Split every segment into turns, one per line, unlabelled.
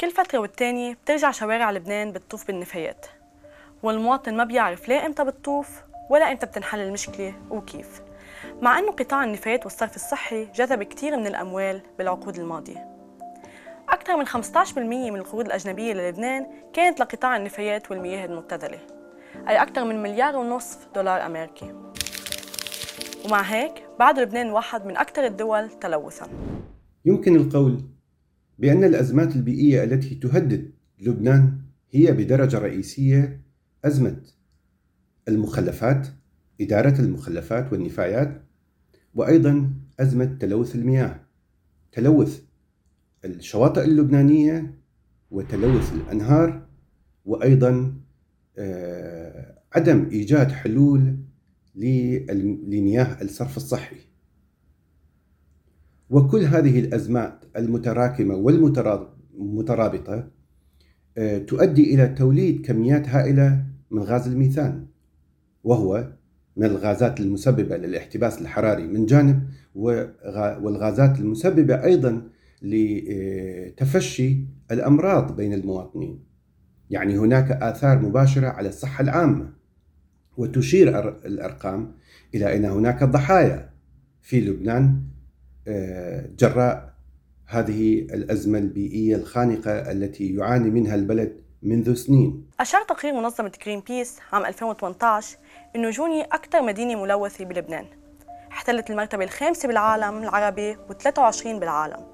كل فترة والتانية بترجع شوارع لبنان بتطوف بالنفايات. والمواطن ما بيعرف لا إمتى بتطوف ولا إمتى بتنحل المشكلة وكيف. مع إنه قطاع النفايات والصرف الصحي جذب كثير من الأموال بالعقود الماضية. أكثر من 15% من القروض الأجنبية للبنان كانت لقطاع النفايات والمياه المبتذلة أي أكثر من مليار ونصف دولار أمريكي. ومع هيك بعد لبنان واحد من أكثر الدول تلوثاً.
يمكن القول بأن الأزمات البيئية التي تهدد لبنان هي بدرجة رئيسية أزمة المخلفات إدارة المخلفات والنفايات وأيضا أزمة تلوث المياه تلوث الشواطئ اللبنانية وتلوث الأنهار وأيضا آه، عدم إيجاد حلول لمياه الصرف الصحي. وكل هذه الأزمات المتراكمة والمترابطة آه، تؤدي إلى توليد كميات هائلة من غاز الميثان وهو من الغازات المسببة للاحتباس الحراري من جانب والغازات المسببة أيضا لتفشي الأمراض بين المواطنين. يعني هناك آثار مباشرة على الصحة العامة وتشير الأرقام إلى أن هناك ضحايا في لبنان آه، جراء هذه الأزمة البيئية الخانقة التي يعاني منها البلد منذ سنين.
أشار تقرير منظمة Greenpeace عام 2018 أنه جوني أكثر مدينة ملوثة بلبنان. احتلت المرتبة الخامسة بالعالم العربي و23 بالعالم.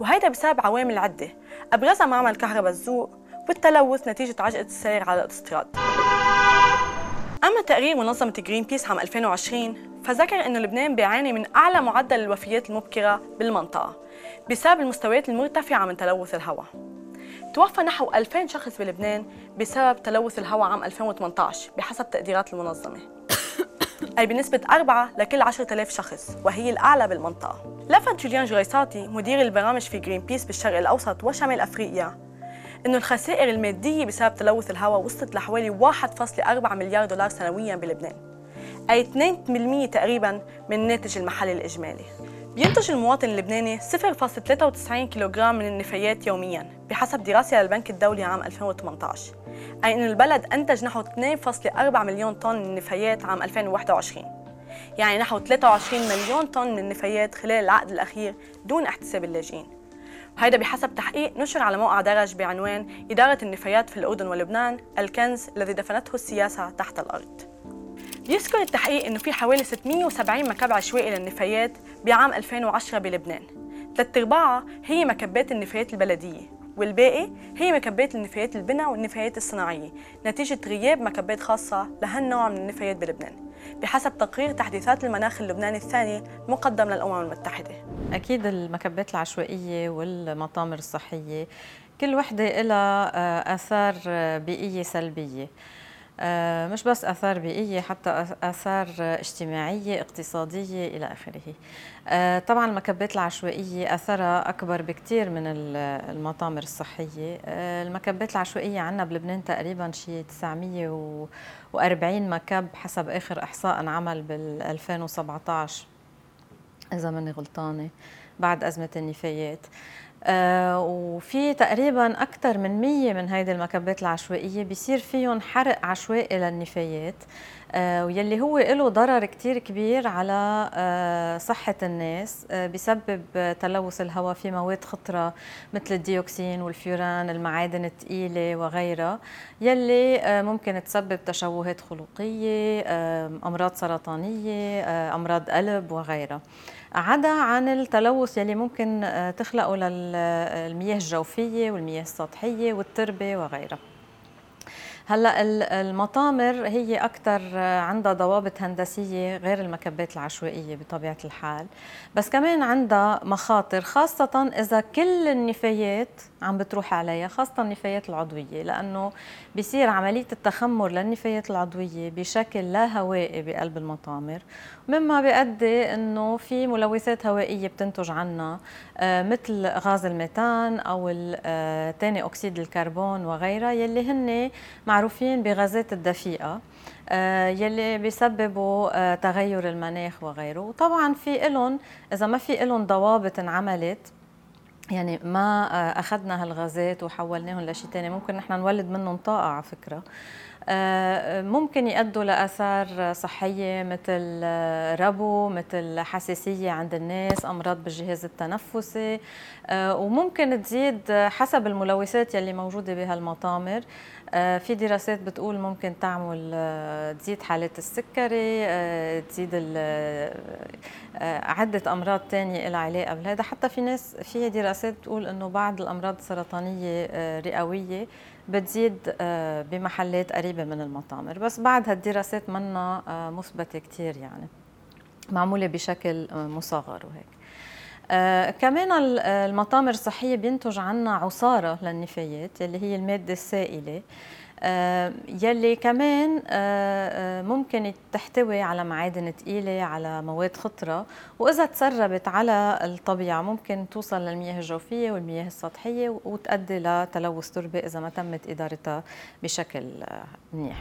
وهيدا بسبب عوامل عدة أبرزها معمل كهرباء الزوق والتلوث نتيجة عجقة السير على الاوتوستراد أما تقرير منظمة جرين بيس عام 2020 فذكر أن لبنان بيعاني من أعلى معدل الوفيات المبكرة بالمنطقة بسبب المستويات المرتفعة من تلوث الهواء. توفى نحو 2000 شخص بلبنان بسبب تلوث الهواء عام 2018 بحسب تقديرات المنظمة. أي بنسبة 4 لكل 10000 شخص وهي الأعلى بالمنطقة. لفت جوليان جريساتي مدير البرامج في جرين بيس بالشرق الأوسط وشمال أفريقيا إنه الخسائر المادية بسبب تلوث الهواء وصلت لحوالي 1.4 مليار دولار سنويا بلبنان. أي 2% تقريبا من الناتج المحلي الإجمالي. بينتج المواطن اللبناني 0.93 كيلوغرام من النفايات يوميا بحسب دراسة للبنك الدولي عام 2018 أي أن البلد أنتج نحو 2.4 مليون طن من النفايات عام 2021 يعني نحو 23 مليون طن من النفايات خلال العقد الأخير دون احتساب اللاجئين. وهذا بحسب تحقيق نشر على موقع درج بعنوان إدارة النفايات في الأردن ولبنان الكنز الذي دفنته السياسة تحت الأرض. بيذكر التحقيق إنه في حوالي 670 مكب عشوائي للنفايات بعام 2010 بلبنان. ثلاث أرباعها هي مكبات النفايات البلدية والباقي هي مكبات النفايات البناء والنفايات الصناعية. نتيجة غياب مكبات خاصة لهالنوع من النفايات بلبنان بحسب تقرير تحديثات المناخ اللبناني الثاني مقدم للأمم المتحدة.
أكيد المكبات العشوائية والمطامر الصحية كل وحدة لها آه، آثار بيئية سلبية. آه، مش بس آثار بيئية حتى آثار اجتماعية اقتصادية إلى آخره. آه، طبعا المكبات العشوائية أثرها أكبر بكثير من المطامر الصحية. آه، المكبات العشوائية عندنا بلبنان تقريبا شيء 940 مكب حسب آخر إحصاء انعمل بال 2017 إذا ماني غلطانة بعد أزمة النفايات. آه وفي تقريبا أكثر من 100 من هيدي المكبات العشوائية بيصير فيهم حرق عشوائي للنفايات. ويلي هو له ضرر كتير كبير على آه صحة الناس آه بسبب تلوث الهواء في مواد خطرة مثل الديوكسين والفيوران المعادن الثقيلة وغيرها يلي آه ممكن تسبب تشوهات خلقية آه أمراض سرطانية آه أمراض قلب وغيرها. عدا عن التلوث يلي ممكن آه، تخلقه للمياه الجوفية والمياه السطحية والتربة وغيرها. هلا المطامر هي أكثر آه، عندها ضوابط هندسية غير المكبات العشوائية بطبيعة الحال. بس كمان عندها مخاطر خاصة إذا كل النفايات عم بتروح عليها خاصة النفايات العضوية لأنه بيصير عملية التخمر للنفايات العضوية بشكل لا هوائي بقلب المطامر مما بيؤدي إنه في ملوثات هوائية بتنتج عنها آه، مثل غاز الميثان أو ثاني أكسيد الكربون وغيرها يلي هن معروفين بغازات الدفيئة آه، يلي بيسببوا آه، تغير المناخ وغيره. وطبعا في لهم إذا ما في لهم ضوابط انعملت يعني ما أخذنا هالغازات وحولناهم لشيء ثاني ممكن نحن نولد منهم طاقة على فكرة. آه، ممكن يؤدوا لآثار صحية مثل ربو مثل حساسية عند الناس أمراض بالجهاز التنفسي. آه، وممكن تزيد حسب الملوثات يلي موجودة بهالمطامر. آه، في دراسات بتقول ممكن تعمل تزيد حالات السكري تزيد عدة أمراض تانية لها علاقة بهذا. حتى في ناس في دراسات بتقول إنه بعض الأمراض السرطانية رئوية بتزيد آه، بمحلات قريبة من المطامر. بس بعد هالدراسات منا آه، مثبتة كتير يعني. معمولة بشكل آه، مصغر وهيك. كمان المطامر الصحية بينتج عنا عصارة للنفايات اللي هي المادة السائلة. آه، يلي كمان آه، آه، ممكن تحتوي على معادن ثقيلة على مواد خطرة. وإذا تسربت على الطبيعة ممكن توصل للمياه الجوفية والمياه السطحية وتؤدي لتلوث تربة إذا ما تمت إدارتها بشكل منيح.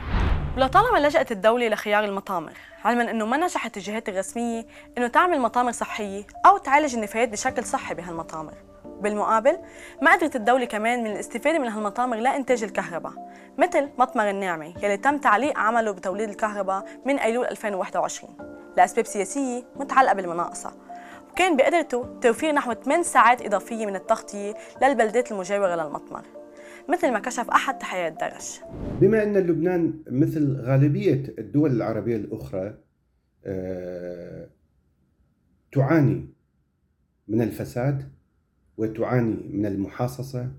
ولطالما لجأت الدولة لخيار المطامر علما أنه ما نجحت الجهات الرسمية أنه تعمل مطامر صحية أو تعالج النفايات بشكل صحي بهالمطامر. بالمقابل ما قدرت الدولة كمان من الاستفادة من هالمطامر لإنتاج الكهرباء مثل مطمر النعمة يلي تم تعليق عمله بتوليد الكهرباء من أيلول 2021 لأسباب سياسية متعلقة بالمناقصة. وكان بقدرته توفير نحو 8 ساعات إضافية من التغطية للبلدات المجاورة للمطمر مثل ما كشف أحد تحيات درش
بما أن لبنان مثل غالبية الدول العربية الأخرى أه تعاني من الفساد وتعاني من المحاصصة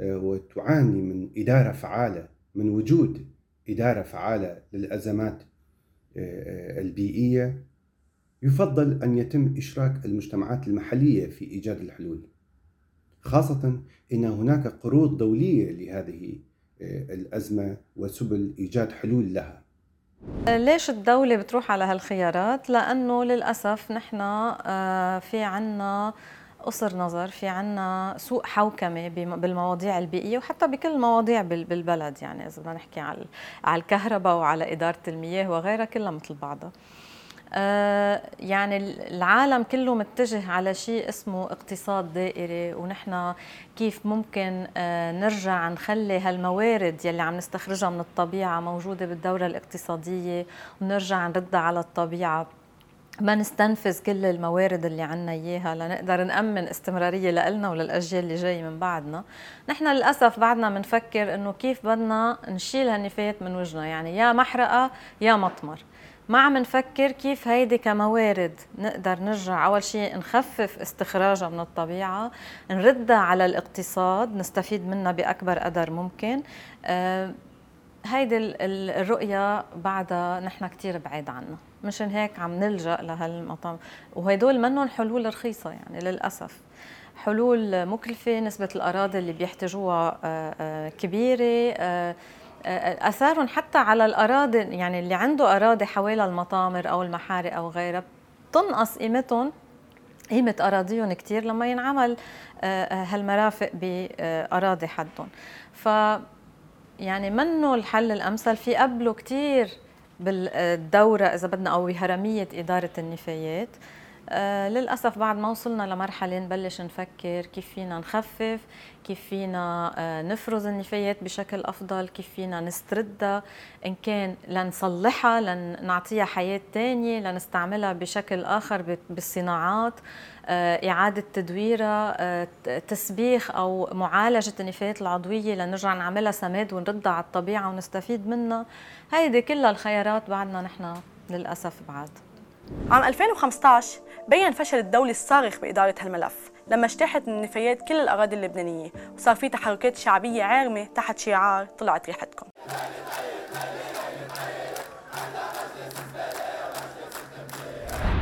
آه، وتعاني من إدارة فعالة من وجود إدارة فعالة للأزمات آه، آه، البيئية يفضل أن يتم إشراك المجتمعات المحلية في إيجاد الحلول خاصة أن هناك قروض دولية لهذه الأزمة وسبل إيجاد حلول لها
ليش الدولة بتروح على هالخيارات؟ لأنه للأسف نحن في عنا قصر نظر في عنا سوء حوكمة بالمواضيع البيئية وحتى بكل المواضيع بالبلد يعني إذا بدنا نحكي على الكهرباء وعلى إدارة المياه وغيرها كلها مثل بعضها. آه يعني العالم كله متجه على شيء اسمه اقتصاد دائري ونحن كيف ممكن آه نرجع نخلي هالموارد يلي عم نستخرجها من الطبيعة موجودة بالدورة الاقتصادية ونرجع نردها على الطبيعة. ما نستنفذ كل الموارد اللي عنا إياها لنقدر نأمن استمرارية لنا وللأجيال اللي جاي من بعدنا. نحن للأسف بعدنا بنفكر إنه كيف بدنا نشيل هالنفايات من وجهنا يعني يا محرقة يا مطمر. ما عم نفكر كيف هيدي كموارد نقدر نرجع أول شيء نخفف استخراجها من الطبيعة نردها على الاقتصاد نستفيد منها بأكبر قدر ممكن. أه هيدي الرؤية بعدها نحن كثير بعيد عنها. مشان هيك عم نلجأ لهالمطام وهدول منهم حلول رخيصة يعني للأسف. حلول مكلفة نسبة الأراضي اللي بيحتاجوها آه، آه، كبيرة آه، آثارهم حتى على الأراضي يعني اللي عنده أراضي حوالي المطامر أو المحارق أو غيرها بتنقص قيمتهم قيمة أراضيهم كثير لما ينعمل هالمرافق بأراضي حدهم. ف يعني منه الحل الأمثل. في قبله كثير بالدورة إذا بدنا أو بهرميه إدارة النفايات. آه للأسف بعد ما وصلنا لمرحلة نبلش نفكر كيف فينا نخفف كيف فينا آه نفرز النفايات بشكل أفضل كيف فينا نستردها إن كان لنصلحها لنعطيها حياة تانية لنستعملها بشكل آخر بالصناعات آه إعادة تدويرها تسبيخ أو معالجة النفايات العضوية لنرجع نعملها سماد ونردها على الطبيعة ونستفيد منها. هيدي كلها الخيارات بعدنا نحن للأسف بعد.
عام 2015 بين فشل الدولة الصارخ بإدارة هالملف لما اجتاحت النفايات كل الأراضي اللبنانية وصار في تحركات شعبية عارمة تحت شعار طلعت ريحتكم.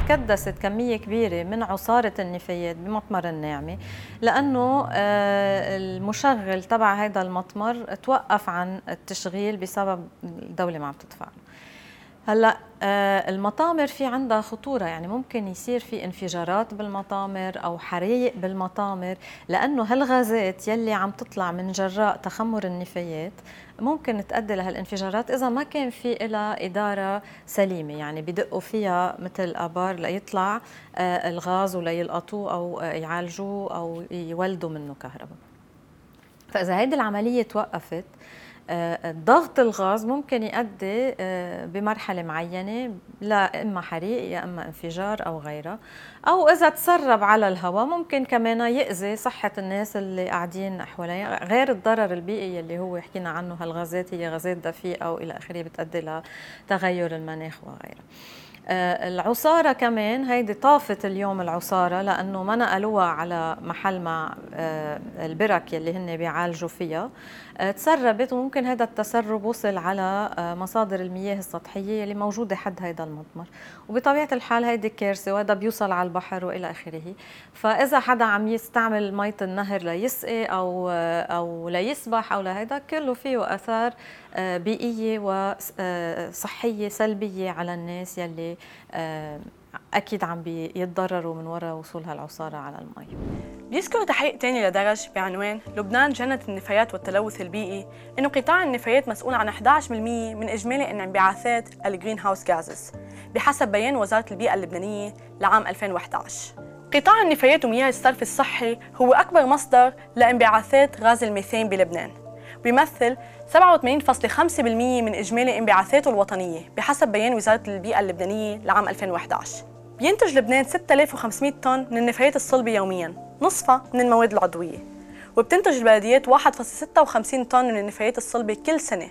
تكدست كمية كبيرة من عصارة النفايات بمطمر الناعمة لأنه آه، المشغل تبع هذا المطمر توقف عن التشغيل بسبب الدولة ما عم تدفع. هلا آه، المطامر في عندها خطورة يعني ممكن يصير في انفجارات بالمطامر أو حريق بالمطامر لأنه هالغازات يلي عم تطلع من جراء تخمر النفايات ممكن تؤدي لهالانفجارات إذا ما كان في لها إدارة سليمة يعني بدقوا فيها مثل آبار ليطلع آه، الغاز وليلقطوه أو يعالجوه أو يولدوا منه كهرباء. فإذا هيدي العملية توقفت آه، ضغط الغاز ممكن يؤدي آه، بمرحلة معينة لا إما حريق يا إما انفجار أو غيرها أو إذا تسرب على الهواء ممكن كمان يأذي صحة الناس اللي قاعدين حواليه غير الضرر البيئي اللي هو حكينا عنه هالغازات هي غازات دفيئة والى آخره بتؤدي لتغير المناخ وغيرها آه، العصارة كمان هيدي طافت اليوم العصارة لأنه ما نقلوها على محل ما البرك يلي هن بيعالجوا فيها. آه، تسربت وممكن هذا التسرب وصل على آه، مصادر المياه السطحية اللي موجودة حد هذا المضمر. وبطبيعة الحال هيدي كارثة وهذا بيوصل على البحر وإلى آخره. فإذا حدا عم يستعمل مية النهر ليسقي آه، أو ليسبح أو لهيدا كله فيه أثار بيئية وصحيه سلبية على الناس يلي أكيد عم بيتضرروا من وراء وصول هالعصاره على المي.
بيذكر تحقيق تاني لدرج بعنوان لبنان جنة النفايات والتلوث البيئي إنه قطاع النفايات مسؤول عن 11% من إجمالي انبعاثات ال greenhouse gases بحسب بيان وزارة البيئة اللبنانية لعام 2011 قطاع النفايات ومياه الصرف الصحي هو أكبر مصدر لانبعاثات غاز الميثان بلبنان. بيمثل 87.5% من إجمالي انبعاثاته الوطنية بحسب بيان وزارة البيئة اللبنانية لعام 2011 بينتج لبنان 6500 طن من النفايات الصلبة يومياً نصفها من المواد العضوية وبتنتج البلديات 1.56 طن من النفايات الصلبة كل سنة.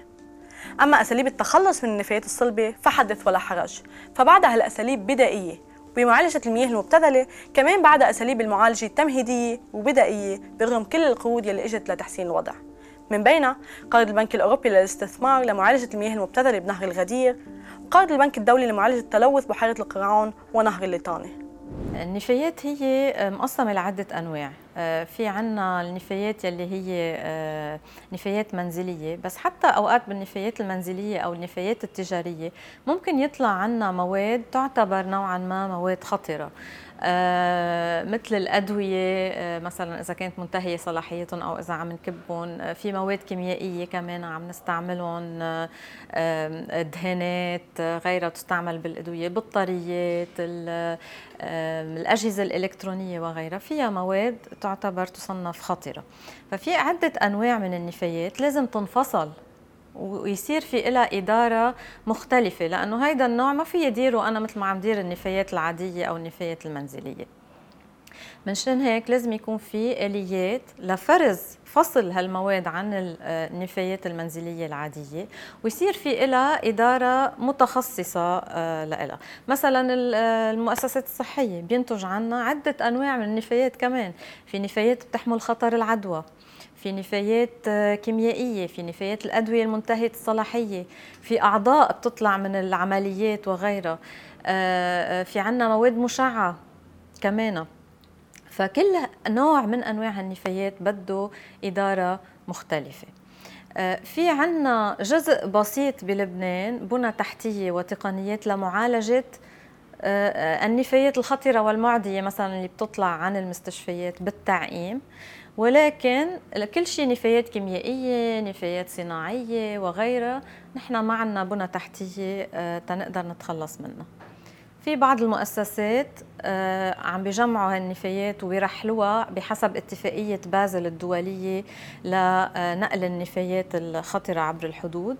أما أساليب التخلص من النفايات الصلبة فحدث ولا حرج. فبعدها هالأساليب بدائية بمعالجة المياه المبتذلة كمان بعدها أساليب المعالجة التمهيدية وبدائية برغم كل القروض يلي إجت لتحسين الوضع. من بينها قرض البنك الأوروبي للاستثمار لمعالجة المياه المبتذلة بنهر الغدير وقرض البنك الدولي لمعالجة تلوث بحيرة القرعون ونهر الليطانة.
النفايات هي مقسمة لعدة أنواع. آه، في عنا النفايات يلي هي آه، نفايات منزلية بس حتى أوقات بالنفايات المنزلية أو النفايات التجارية ممكن يطلع عنا مواد تعتبر نوعا ما مواد خطرة. آه، مثل الأدوية آه، مثلا إذا كانت منتهية صلاحيتهم أو إذا عم نكبهم آه، في مواد كيميائية كمان عم نستعملهم دهانات غيرها تستعمل بالأدوية بطاريات الأجهزة الإلكترونية وغيرها فيها مواد تعتبر تصنف خطرة. ففي عدة أنواع من النفايات لازم تنفصل ويصير في لها إدارة مختلفة لأنه هيدا النوع ما في يديره أنا مثل ما عم دير النفايات العادية أو النفايات المنزلية. منشان هيك لازم يكون في آليات لفرز فصل هالمواد عن النفايات المنزلية العادية ويصير في لها إدارة متخصصة آه، لها مثلا المؤسسات الصحية بينتج عنا عدة أنواع من النفايات كمان. في نفايات بتحمل خطر العدوى في نفايات آه، كيميائية في نفايات الأدوية المنتهية الصلاحية في أعضاء بتطلع من العمليات وغيرها. آه، آه، في عنا مواد مشعة كمان فكل نوع من أنواع النفايات بده إدارة مختلفة. في عنا جزء بسيط بلبنان بنى تحتية وتقنيات لمعالجة النفايات الخطرة والمعدية مثلا اللي بتطلع عن المستشفيات بالتعقيم. ولكن كل شيء نفايات كيميائية نفايات صناعية وغيرها نحن ما عندنا بنى تحتية آه، تنقدر نتخلص منها. في بعض المؤسسات آه، عم بيجمعوا هالنفايات وبيرحلوها بحسب اتفاقية بازل الدولية لنقل النفايات الخطرة عبر الحدود.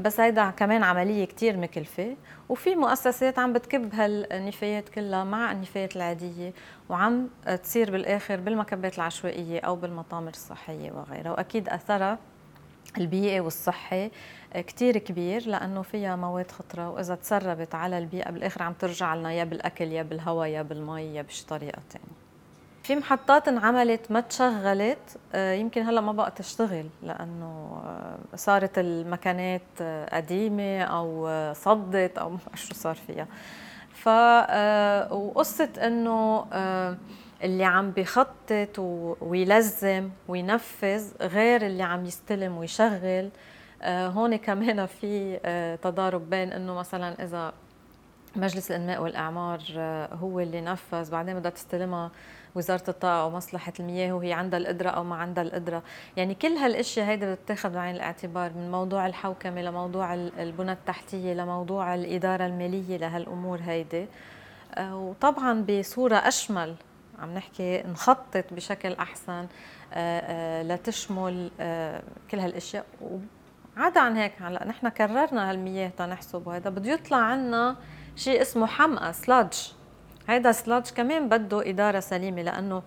بس هيدا كمان عملية كتير مكلفة وفي مؤسسات عم بتكب هالنفايات كلها مع النفايات العادية وعم تصير بالآخر بالمكبات العشوائية أو بالمطامر الصحية وغيرها. وأكيد أثرها البيئي والصحي كتير كبير لأنه فيها مواد خطرة وإذا تسربت على البيئة بالآخر عم ترجع لنا يا بالأكل يا بالهواء يا بالمي يا بشي طريقة تانية. في محطات انعملت ما تشغلت آه، يمكن هلا ما بقى تشتغل لأنه آه، صارت المكانات آه، قديمة أو صدت أو ما شو صار فيها. ف وقصة إنه اللي عم بخطط ويلزم وينفذ غير اللي عم يستلم ويشغل هون كمان في تضارب بين إنه مثلا إذا مجلس الإنماء والإعمار هو اللي نفذ. بعدين بدها تستلمها وزارة الطاقة أو مصلحه المياه وهي عندها القدرة أو ما عندها القدرة. يعني كل هالإشياء هيدي بتتاخذ بعين الاعتبار من موضوع الحوكمة لموضوع البنى التحتية لموضوع الإدارة المالية لهالأمور هيدي. آه، وطبعا بصورة أشمل عم نحكي نخطط بشكل أحسن آه، آه، لتشمل كل هالإشياء. عدا عن هيك هلأ نحن كررنا هالمياه تنحسب وهذا بده يطلع عنا شيء اسمه حمقى سلادج هيدا سلادج كمان بده إدارة سليمة لأنه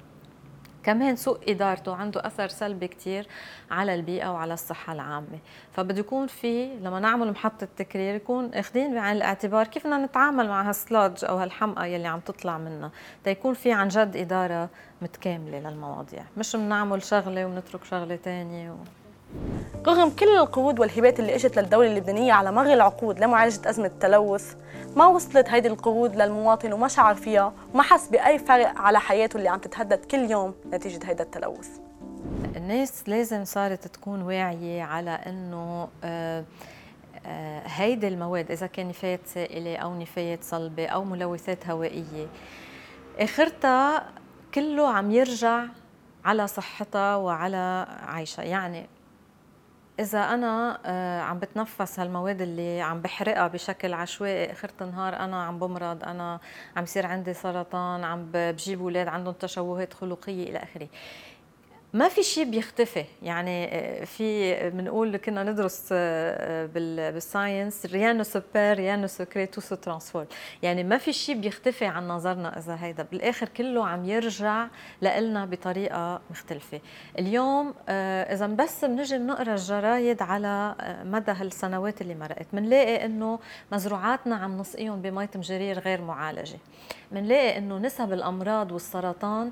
كمان سوء إدارته عنده أثر سلبي كثير على البيئة وعلى الصحة العامة. فبده يكون في لما نعمل محطة تكرير يكون أخذين بعين الاعتبار كيف بدنا نتعامل مع هالسلاج أو هالحمقى يلي عم تطلع منا تيكون في عن جد إدارة متكاملة للمواضيع. مش بنعمل شغلة وبنترك شغلة ثانية و...
رغم كل القروض والهبات اللي اجت للدولة اللبنانية على مر العقود لمعالجة أزمة التلوث ما وصلت هيدي القروض للمواطن وما شعر فيها وما حس بأي فرق على حياته اللي عم تتهدد كل يوم نتيجة هيدا التلوث.
الناس لازم صارت تكون واعية على أنه آه، آه، هيدي المواد إذا كان نفايات سائلة أو نفايات صلبة أو ملوثات هوائية آخرتها كله عم يرجع على صحتها وعلى عيشها. يعني إذا أنا آه، عم بتنفس هالمواد اللي عم بحرقها بشكل عشوائي آخر النهار أنا عم بمرض أنا عم يصير عندي سرطان عم بجيب أولاد عندهم تشوهات خلقية إلى آخره. ما في شيء بيختفي. يعني آه، في بنقول كنا ندرس آه، بال science rien ne se perd rien ne se crée tout se transforme يعني ما في شيء بيختفي عن نظرنا إذا هيدا. بالآخر كله عم يرجع لنا بطريقة مختلفة. اليوم آه، إذا بس بنجي بنقرا الجرايد على مدى هالسنوات اللي مرقت بنلاقي إنه مزروعاتنا عم نسقيهم بمية مجرير غير معالجة. بنلاقي إنه نسب الأمراض والسرطان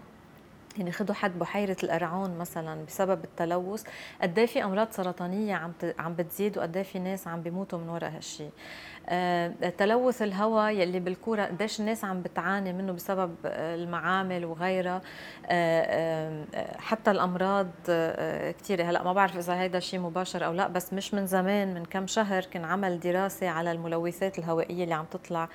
يعني خذوا حد بحيرة القرعون مثلا بسبب التلوث قد إيه في أمراض سرطانية عم عم بتزيد وقد إيه في ناس عم بيموتوا من وراء هالشيء آه تلوث الهواء يلي بالكورة قديش الناس عم بتعاني منه بسبب المعامل وغيرها. آه آه حتى الأمراض كثيرة هلأ ما بعرف إذا هيدا شيء مباشر أو لأ بس مش من زمان من كم شهر كان عمل دراسة على الملوثات الهوائية اللي عم تطلع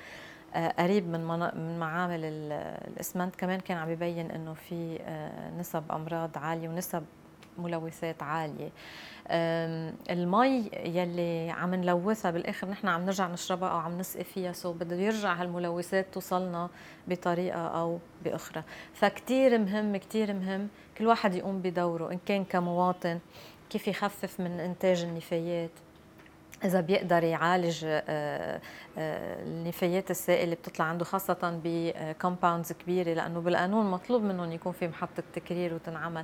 قريب من من معامل الإسمنت كمان كان عم يبين إنه في آه، نسب أمراض عالية ونسب ملوثات عالية. المي يلي عم نلوثها بالآخر نحن عم نرجع نشربها أو عم نسقي فيها so بده يرجع هالملوثات توصلنا بطريقة أو بأخرى. فكتير مهم كتير مهم كل واحد يقوم بدوره إن كان كمواطن كيف يخفف من إنتاج النفايات؟ إذا بيقدر يعالج آه، آه، النفايات السائله اللي بتطلع عنده خاصة ب compounds كبيرة لأنه بالقانون مطلوب منهم يكون في محطة تكرير وتنعمل.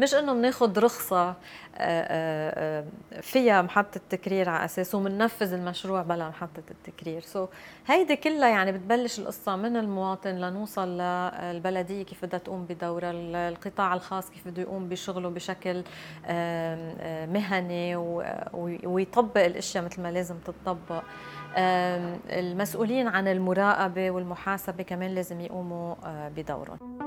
مش إنه بناخذ رخصة آه، فيها محطة تكرير على اساسه وبننفذ المشروع بلا محطة التكرير. سو so, هيدي كلها يعني بتبلش القصة من المواطن لنوصل للبلدية كيف بدها تقوم بدورها القطاع الخاص كيف بده يقوم بشغله بشكل مهني ويطبق الأشياء مثل ما لازم تتطبق. المسؤولين عن المراقبة والمحاسبة كمان لازم يقوموا آه، بدورهم.